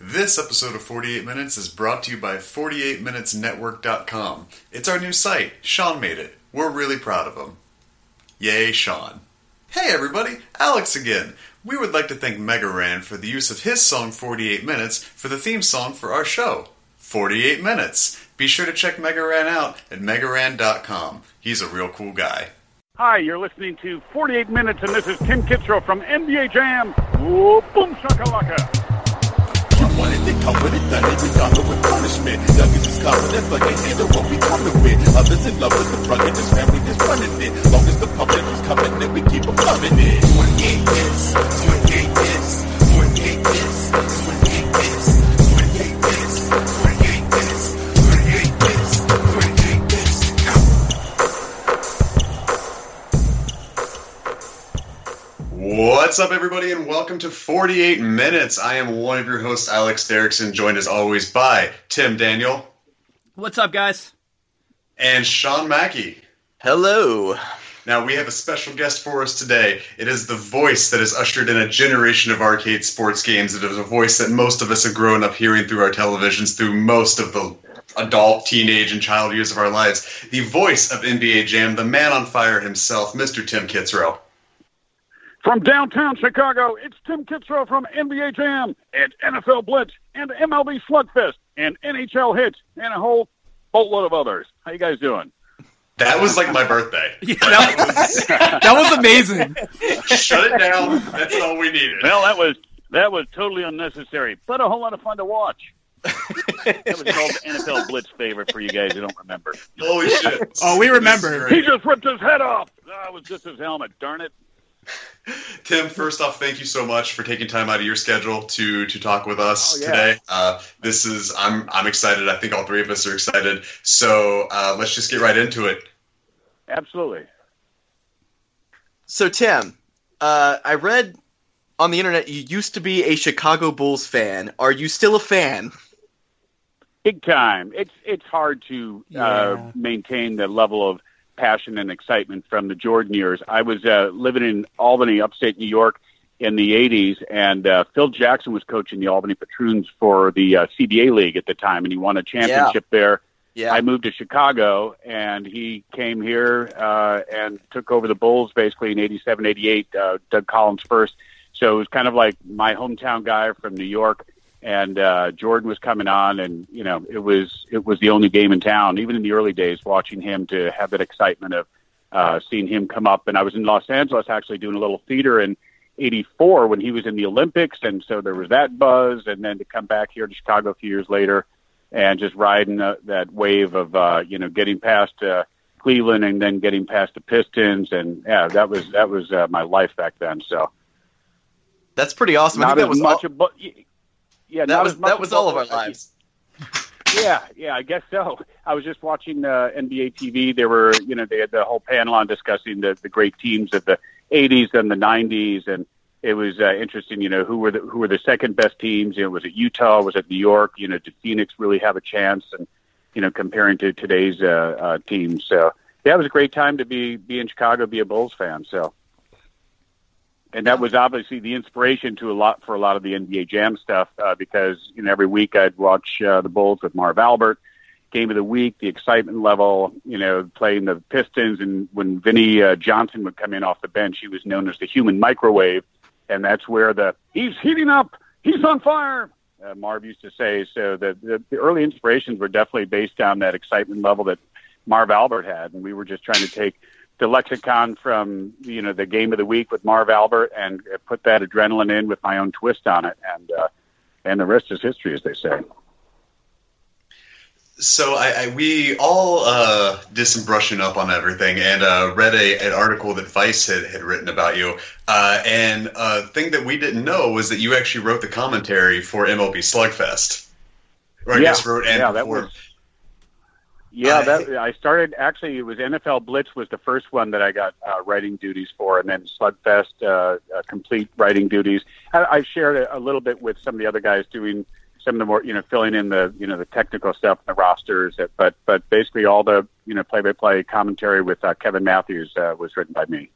This episode of 48 Minutes is brought to you by 48minutesnetwork.com. It's our new site. Sean made it. We're really proud of him. Yay, Sean. Hey everybody, Alex again. We would like to thank Megaran for the use of his song 48 Minutes for the theme song for our show, 48 Minutes. Be sure to check Megaran out at megaran.com. He's a real cool guy. Hi, you're listening to 48 Minutes, and this is Tim Kitzrow from NBA Jam. Whoa, boom shakalaka. You wanted to come with it, done it, we got with punishment. Youngest is confident, they handle what we coming with. Others in love with the ruggedness, family that's running it. Long as the public is coming, then we keep them loving it. 28 this, 28 this, 28 What's up, everybody, and welcome to 48 Minutes. I am one of your hosts, Alex Derrickson, joined as always by Tim Daniel What's up, guys? and Sean Mackey. Hello. Now, we have a special guest for us today. It is the voice that has ushered in a generation of arcade sports games. It is a voice that most of us have grown up hearing through our televisions through most of the adult, teenage, and child years of our lives. The voice of NBA Jam, the man on fire himself, Mr. Tim Kitzrow. From downtown Chicago, it's Tim Kitzrow from NBA Jam and NFL Blitz and MLB Slugfest and NHL Hits and a whole boatload of others. How you guys doing? That was like my birthday. Yeah, that, was, that was amazing. Shut it down. That's all we needed. Well, that was that was totally unnecessary, but a whole lot of fun to watch. That was called the NFL Blitz favorite for you guys who don't remember. Holy shit. Oh, we remember. He just ripped his head off. Ah, that was just his helmet. Darn it. Tim, first off, thank you so much for taking time out of your schedule to to talk with us Oh, yeah. today. Uh, this is I'm I'm excited. I think all three of us are excited. So uh, let's just get right into it. Absolutely. So, Tim, uh, I read on the internet you used to be a Chicago Bulls fan. Are you still a fan? big time. It's it's hard to Yeah. uh, maintain the level of passion and excitement from the Jordan years. I was uh, living in Albany, upstate New York, in the '80s, and uh, Phil Jackson was coaching the Albany Patroons for the uh, CBA league at the time, and he won a championship there. Yeah. I moved to Chicago, and he came here uh, and took over the Bulls basically in '87, '88. Uh, Doug Collins first, so it was kind of like my hometown guy from New York. And uh, Jordan was coming on, and you know it was it was the only game in town. Even in the early days, watching him to have that excitement of uh, seeing him come up. And I was in Los Angeles actually doing a little theater in '84 when he was in the Olympics, and so there was that buzz. And then to come back here to Chicago a few years later, and just riding uh, that wave of uh, you know getting past uh, Cleveland and then getting past the Pistons, and yeah, that was that was uh, my life back then. So That's pretty awesome. I not think that as was much all, yeah, that was that was all of our lives. Yeah, yeah, I guess so. I was just watching uh, NBA TV. They were, you know, they had the whole panel on discussing the, the great teams of the '80s and the '90s, and it was uh, interesting. You know, who were the who were the second best teams? You know, was it Utah? Was it New York? You know, did Phoenix really have a chance? And you know, comparing to today's uh, uh, teams. So yeah, it was a great time to be be in Chicago, be a Bulls fan. So. And that was obviously the inspiration to a lot for a lot of the NBA Jam stuff uh, because you know every week I'd watch uh, the Bulls with Marv Albert, game of the week, the excitement level, you know, playing the Pistons, and when Vinny uh, Johnson would come in off the bench, he was known as the human microwave, and that's where the he's heating up, he's on fire. Uh, Marv used to say so. The, the the early inspirations were definitely based on that excitement level that Marv Albert had, and we were just trying to take the lexicon from you know the game of the week with Marv Albert and uh, put that adrenaline in with my own twist on it, and uh, and the rest is history, as they say. So I, I we all uh, did some brushing up on everything and uh, read a, an article that Vice had, had written about you. Uh, and a thing that we didn't know was that you actually wrote the commentary for MLB Slugfest. Or I Yeah, guess wrote and yeah, that was- Yeah, I- that I started actually. It was NFL Blitz was the first one that I got uh, writing duties for, and then Slugfest uh, uh, complete writing duties. I, I shared a, a little bit with some of the other guys doing some of the more you know filling in the you know the technical stuff, the rosters, but but basically all the you know play by play commentary with uh, Kevin Matthews uh, was written by me.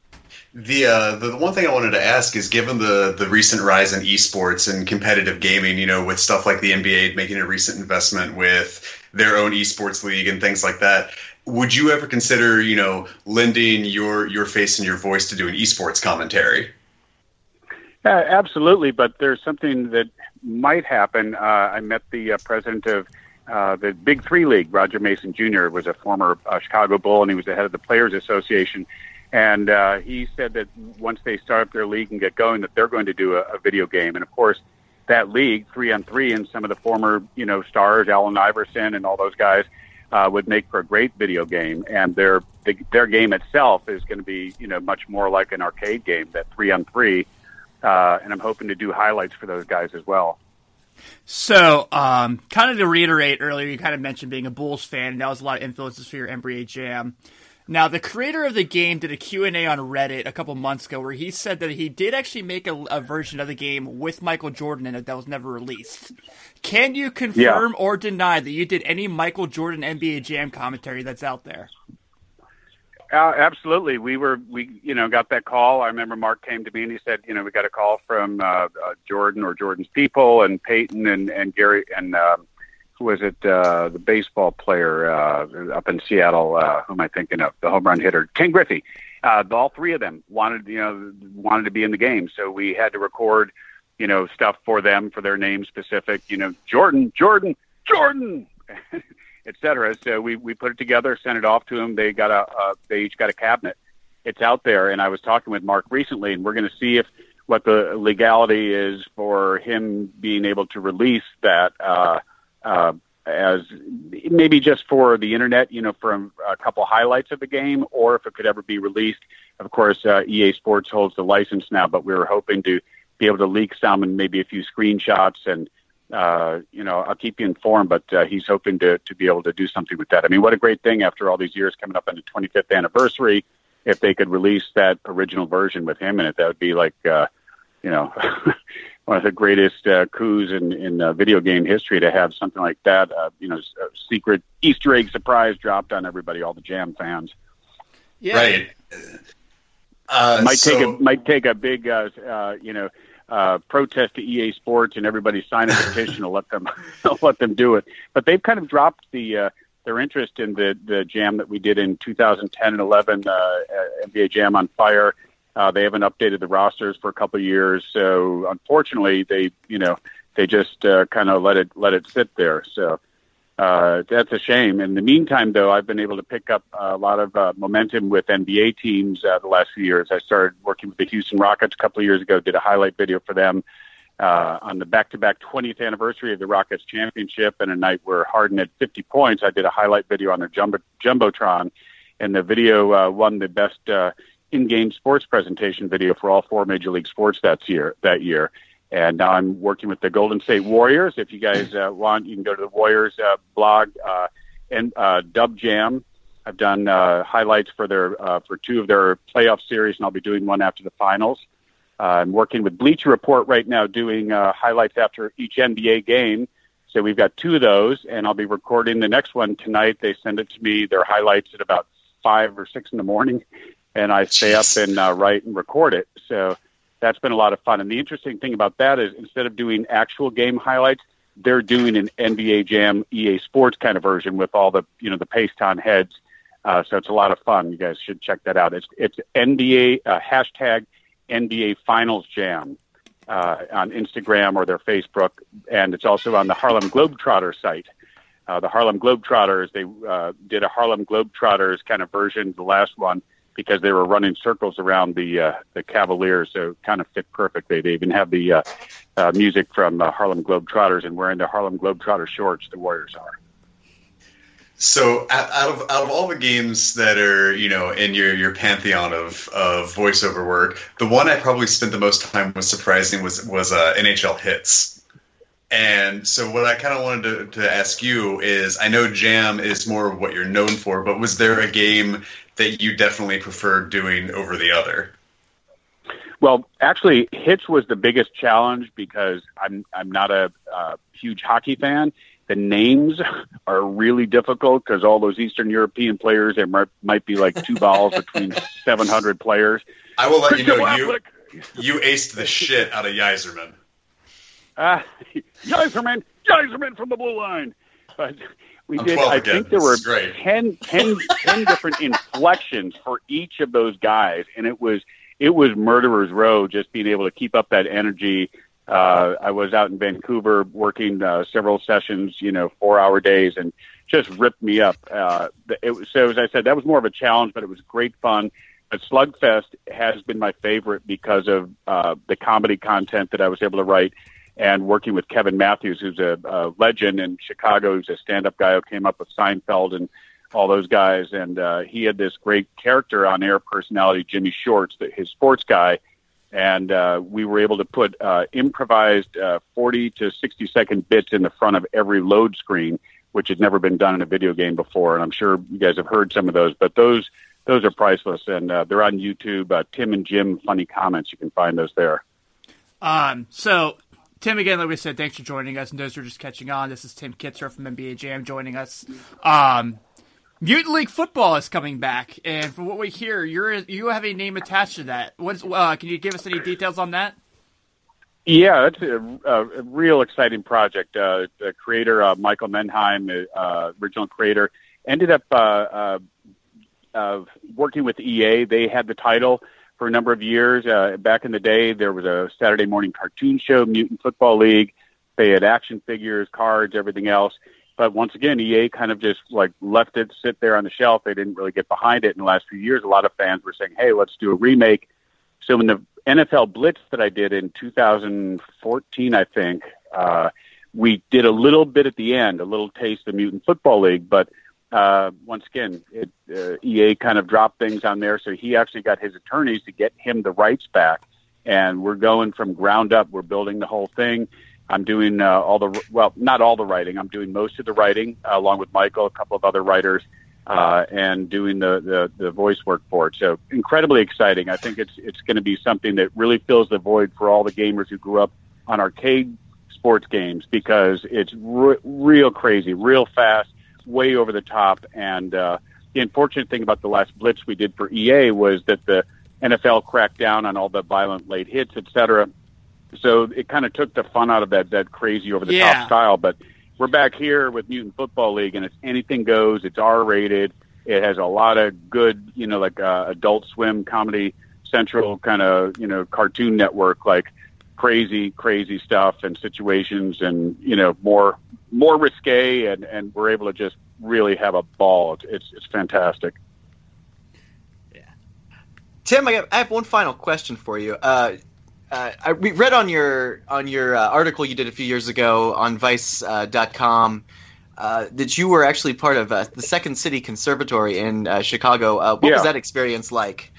The, uh, the the one thing I wanted to ask is, given the the recent rise in esports and competitive gaming, you know, with stuff like the NBA making a recent investment with their own esports league and things like that, would you ever consider, you know, lending your your face and your voice to do an esports commentary? Yeah, absolutely, but there's something that might happen. Uh, I met the uh, president of uh, the Big Three League, Roger Mason Jr. was a former uh, Chicago Bull, and he was the head of the Players Association. And uh, he said that once they start up their league and get going, that they're going to do a, a video game. And of course, that league, three on three, and some of the former, you know, stars, Allen Iverson, and all those guys, uh, would make for a great video game. And their the, their game itself is going to be, you know, much more like an arcade game, that three on three. Uh, and I'm hoping to do highlights for those guys as well. So, um, kind of to reiterate earlier, you kind of mentioned being a Bulls fan, and that was a lot of influences for your NBA Jam. Now, the creator of the game did a Q&A on Reddit a couple months ago where he said that he did actually make a, a version of the game with Michael Jordan in it that was never released. Can you confirm Yeah. or deny that you did any Michael Jordan NBA Jam commentary that's out there? Uh, absolutely. We were, we, you know, got that call. I remember Mark came to me and he said, you know, we got a call from uh, uh, Jordan or Jordan's people and Peyton and, and Gary and um, was it? Uh, the baseball player uh, up in Seattle. Uh, who am I thinking of? The home run hitter, Ken Griffey. Uh, all three of them wanted, you know, wanted to be in the game. So we had to record, you know, stuff for them for their name specific. You know, Jordan, Jordan, Jordan. et cetera. So we, we put it together, sent it off to them. They got a, uh, they each got a cabinet. It's out there. And I was talking with Mark recently and we're going to see if what the legality is for him being able to release that, uh, uh, as maybe just for the internet, you know, from a couple highlights of the game, or if it could ever be released. Of course, uh, EA Sports holds the license now, but we were hoping to be able to leak some and maybe a few screenshots and uh, you know, I'll keep you informed, but uh, he's hoping to, to be able to do something with that. I mean, what a great thing after all these years coming up on the 25th anniversary. If they could release that original version with him in it, that would be like, uh, you know, one of the greatest uh, coups in, in uh, video game history to have something like that, uh, you know, a secret Easter egg surprise dropped on everybody, all the Jam fans. Yeah. Right. Uh, might so, take a might take a big uh, uh, you know uh, protest to EA Sports and everybody sign a petition to let them let them do it. But they've kind of dropped the uh, their interest in the the jam that we did in 2010 and 11 uh, uh, NBA Jam on Fire. Uh, they haven't updated the rosters for a couple of years, so unfortunately, they you know they just uh, kind of let it let it sit there. So uh, that's a shame. In the meantime, though, I've been able to pick up a lot of uh, momentum with NBA teams uh, the last few years. I started working with the Houston Rockets a couple of years ago, did a highlight video for them uh, on the back-to-back 20th anniversary of the Rockets championship, and a night where Harden had 50 points. I did a highlight video on their jumbo jumbotron, and the video uh, won the best uh, in-game sports presentation video for all four major league sports that year. That year. And now I'm working with the Golden State Warriors. If you guys uh, want, you can go to the Warriors uh, blog uh, and uh, Dub Jam. I've done uh, highlights for their uh, for two of their playoff series, and I'll be doing one after the finals. Uh, I'm working with Bleacher Report right now, doing uh, highlights after each NBA game. So we've got two of those, and I'll be recording the next one tonight. They send it to me. Their highlights at about five or six in the morning, and I stay up and uh, write and record it. So that's been a lot of fun. And the interesting thing about that is instead of doing actual game highlights, they're doing an NBA Jam EA Sports kind of version with all the you know the paste on heads. Uh, so it's a lot of fun. You guys should check that out. It's it's NBA uh, hashtag NBA Finals Jam uh, on Instagram or their Facebook, and it's also on the Harlem Globetrotter site. Uh, the Harlem Globetrotters they uh, did a Harlem Globetrotters kind of version, the last one, because they were running circles around the uh, the Cavaliers, so it kind of fit perfectly. They even have the uh, uh, music from uh, Harlem Globetrotters and wearing the Harlem Globetrotter shorts. The Warriors are. So out of out of all the games that are you know in your your pantheon of of voiceover work, the one I probably spent the most time was surprising was was uh, NHL Hits. And so what I kind of wanted to, to ask you is, I know Jam is more of what you're known for, but was there a game that you definitely preferred doing over the other? Well, actually, Hits was the biggest challenge because I'm I'm not a uh, huge hockey fan. the names are really difficult because all those Eastern European players, there might, might be like two balls between 700 players. I will let you know Christian you you aced the shit out of Yzerman. Ah, Yzerman, Yzerman from the blue line. But we I'm did. I again. think there were is 10, 10, 10 different inflections for each of those guys, and it was it was murderer's row. Just being able to keep up that energy. Uh, I was out in Vancouver working uh, several sessions, you know, four hour days, and just ripped me up. Uh, it was, so as I said, that was more of a challenge, but it was great fun. But Slugfest has been my favorite because of uh, the comedy content that I was able to write and working with Kevin Matthews, who's a, a legend in Chicago, who's a stand-up guy who came up with Seinfeld and all those guys. And uh, he had this great character on air personality, Jimmy Shorts, that his sports guy. And uh, we were able to put uh, improvised uh, 40 to 60 second bits in the front of every load screen, which had never been done in a video game before. And I'm sure you guys have heard some of those, but those those are priceless, and uh, they're on YouTube. Uh, Tim and Jim funny comments. You can find those there. Um, so, Tim, again, like we said, thanks for joining us. And those who are just catching on, this is Tim Kitzrow from NBA Jam joining us. Um, Mutant League Football is coming back, and from what we hear, you're you have a name attached to that. What's uh, can you give us any details on that? Yeah, it's a, a, real exciting project. Uh, the creator, uh, Michael Mendheim, uh, original creator, ended up uh, uh, uh, working with EA. They had the title for a number of years. Uh, back in the day, there was a Saturday morning cartoon show, Mutant Football League. They had action figures, cards, everything else. But once again, EA kind of just like left it sit there on the shelf. They didn't really get behind it in the last few years. A lot of fans were saying, "Hey, let's do a remake." So in the NFL Blitz that I did in 2014, I think uh, we did a little bit at the end, a little taste of Mutant Football League. But uh, once again, it, uh, EA kind of dropped things on there, so he actually got his attorneys to get him the rights back. And we're going from ground up. We're building the whole thing. I'm doing uh, all the well, not all the writing. I'm doing most of the writing uh, along with Michael, a couple of other writers, uh, and doing the, the the voice work for it. So incredibly exciting. I think it's it's going to be something that really fills the void for all the gamers who grew up on arcade sports games because it's re- real crazy, real fast, way over the top. And uh, the unfortunate thing about the last blitz we did for EA was that the NFL cracked down on all the violent late hits, et cetera so it kind of took the fun out of that that crazy over the Yeah. top style. But we're back here with Mutant Football League, and it's anything goes. It's R rated. It has a lot of good, you know, like uh, Adult Swim, Comedy Central kind of, you know, cartoon network, like crazy, crazy stuff and situations, and you know, more more risque, and and we're able to just really have a ball. It's it's, it's fantastic. Tim, I have, I have one final question for you. Uh, uh, I we read on your on your uh, article you did a few years ago on Vice.com uh, .com, uh, that you were actually part of uh, the Second City Conservatory in uh, Chicago. Uh, what was that experience like?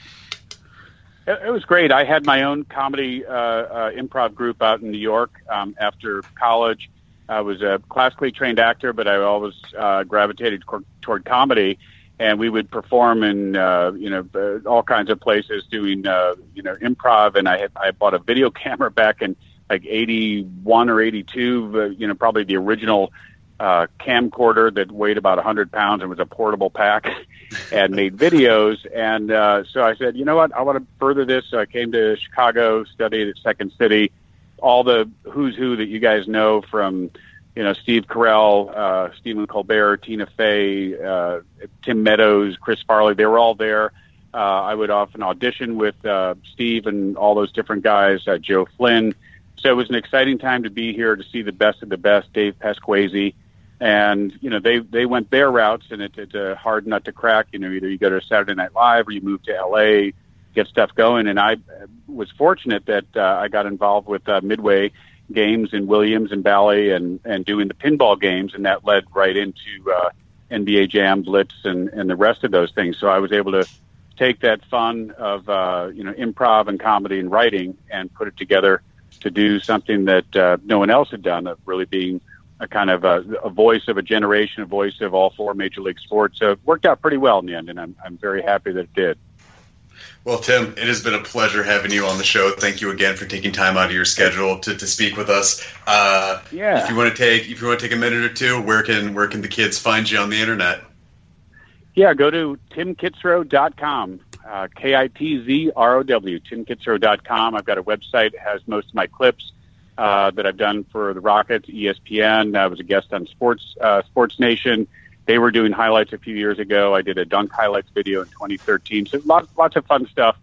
It, it was great. I had my own comedy uh, uh, improv group out in New York um, after college. I was a classically trained actor, but I always uh, gravitated toward, toward comedy, and we would perform in uh, you know uh, all kinds of places doing uh, you know improv. And I had I bought a video camera back in like eighty one or eighty two. Uh, you know, probably the original uh, camcorder that weighed about a hundred pounds and was a portable pack. and made videos. And uh, so I said, you know what, I want to further this. So I came to Chicago, studied at Second City, all the who's who that you guys know from, you know, Steve Carell, uh, Stephen Colbert, Tina Fey, uh, Tim Meadows, Chris Farley. They were all there. Uh, I would often audition with uh, Steve and all those different guys, uh, Joe Flynn. So it was an exciting time to be here to see the best of the best, Dave Pasquesi and you know they they went their routes, and it, it's a hard nut to crack. You know, either you go to Saturday Night Live or you move to LA, get stuff going. And I was fortunate that uh, I got involved with uh, Midway games in Williams and Bally, and and doing the pinball games, and that led right into uh, NBA Jam, Blitz, and and the rest of those things. So I was able to take that fun of uh, you know improv and comedy and writing and put it together to do something that uh, no one else had done, of really being a kind of a, a voice of a generation, a voice of all four major league sports. So it worked out pretty well in the end, and I'm I'm very happy that it did. Well, Tim, it has been a pleasure having you on the show. Thank you again for taking time out of your schedule to, to speak with us. Uh, Yeah. If you want to take if you want to take a minute or two, where can where can the kids find you on the internet? Yeah, go to timkitzrow.com. Uh, K I T Z R O W, timkitzrow.com. I've got a website that has most of my clips uh, that I've done for the Rockets, ESPN. I was a guest on Sports uh, Sports Nation. They were doing highlights a few years ago. I did a dunk highlights video in 2013. So lots lots of fun stuff.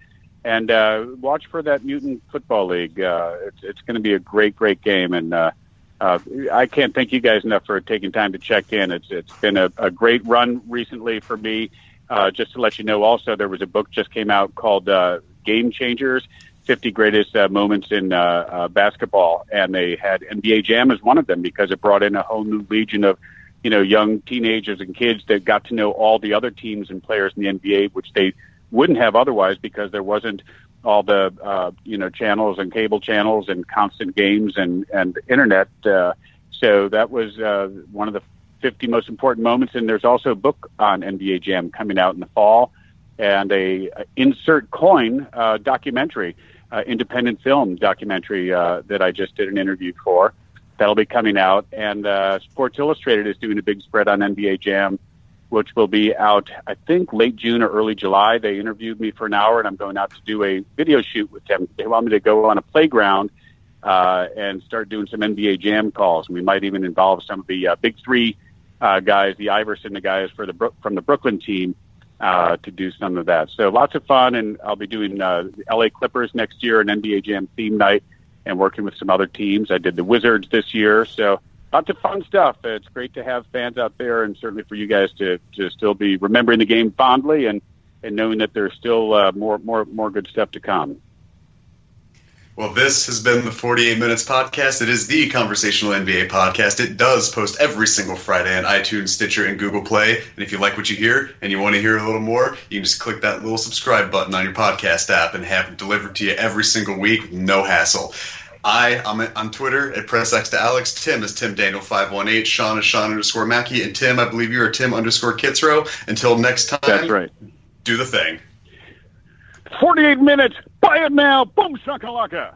And uh, watch for that Mutant Football League. Uh, it's it's going to be a great great game. And uh, uh, I can't thank you guys enough for taking time to check in. It's it's been a, a great run recently for me. Uh, just to let you know, also there was a book just came out called uh, Game Changers: 50 Greatest uh, Moments in uh, uh, Basketball, and they had NBA Jam as one of them because it brought in a whole new legion of you know young teenagers and kids that got to know all the other teams and players in the NBA, which they wouldn't have otherwise because there wasn't all the uh, you know channels and cable channels and constant games and and internet. Uh, so that was uh, one of the 50 most important moments. And there's also a book on NBA Jam coming out in the fall, and a, a insert coin uh, documentary, uh, independent film documentary uh, that I just did an interview for. That'll be coming out, and uh, Sports Illustrated is doing a big spread on NBA Jam which will be out, I think, late June or early July. They interviewed me for an hour, and I'm going out to do a video shoot with them. They want me to go on a playground uh, and start doing some NBA Jam calls. We might even involve some of the uh, big three uh, guys, the Iverson, the guys for the Brook from the Brooklyn team, uh, to do some of that. So lots of fun, and I'll be doing uh, the LA Clippers next year, an NBA Jam theme night, and working with some other teams. I did the Wizards this year, so lots of fun stuff. It's great to have fans out there, and certainly for you guys to to still be remembering the game fondly and and knowing that there's still uh, more more more good stuff to come. Well, this has been the 48 Minutes Podcast. It is the conversational NBA podcast. It does post every single Friday on iTunes, Stitcher, and Google Play. And if you like what you hear and you want to hear a little more, you can just click that little subscribe button on your podcast app and have it delivered to you every single week with no hassle. I, I'm on Twitter at PressX to Alex. Tim is Tim Daniel 518. Sean is Sean underscore Mackey. And Tim, I believe you are Tim underscore Kitzrow. Until next time, That's right. do the thing. 48 minutes. Buy it now. Boom shakalaka.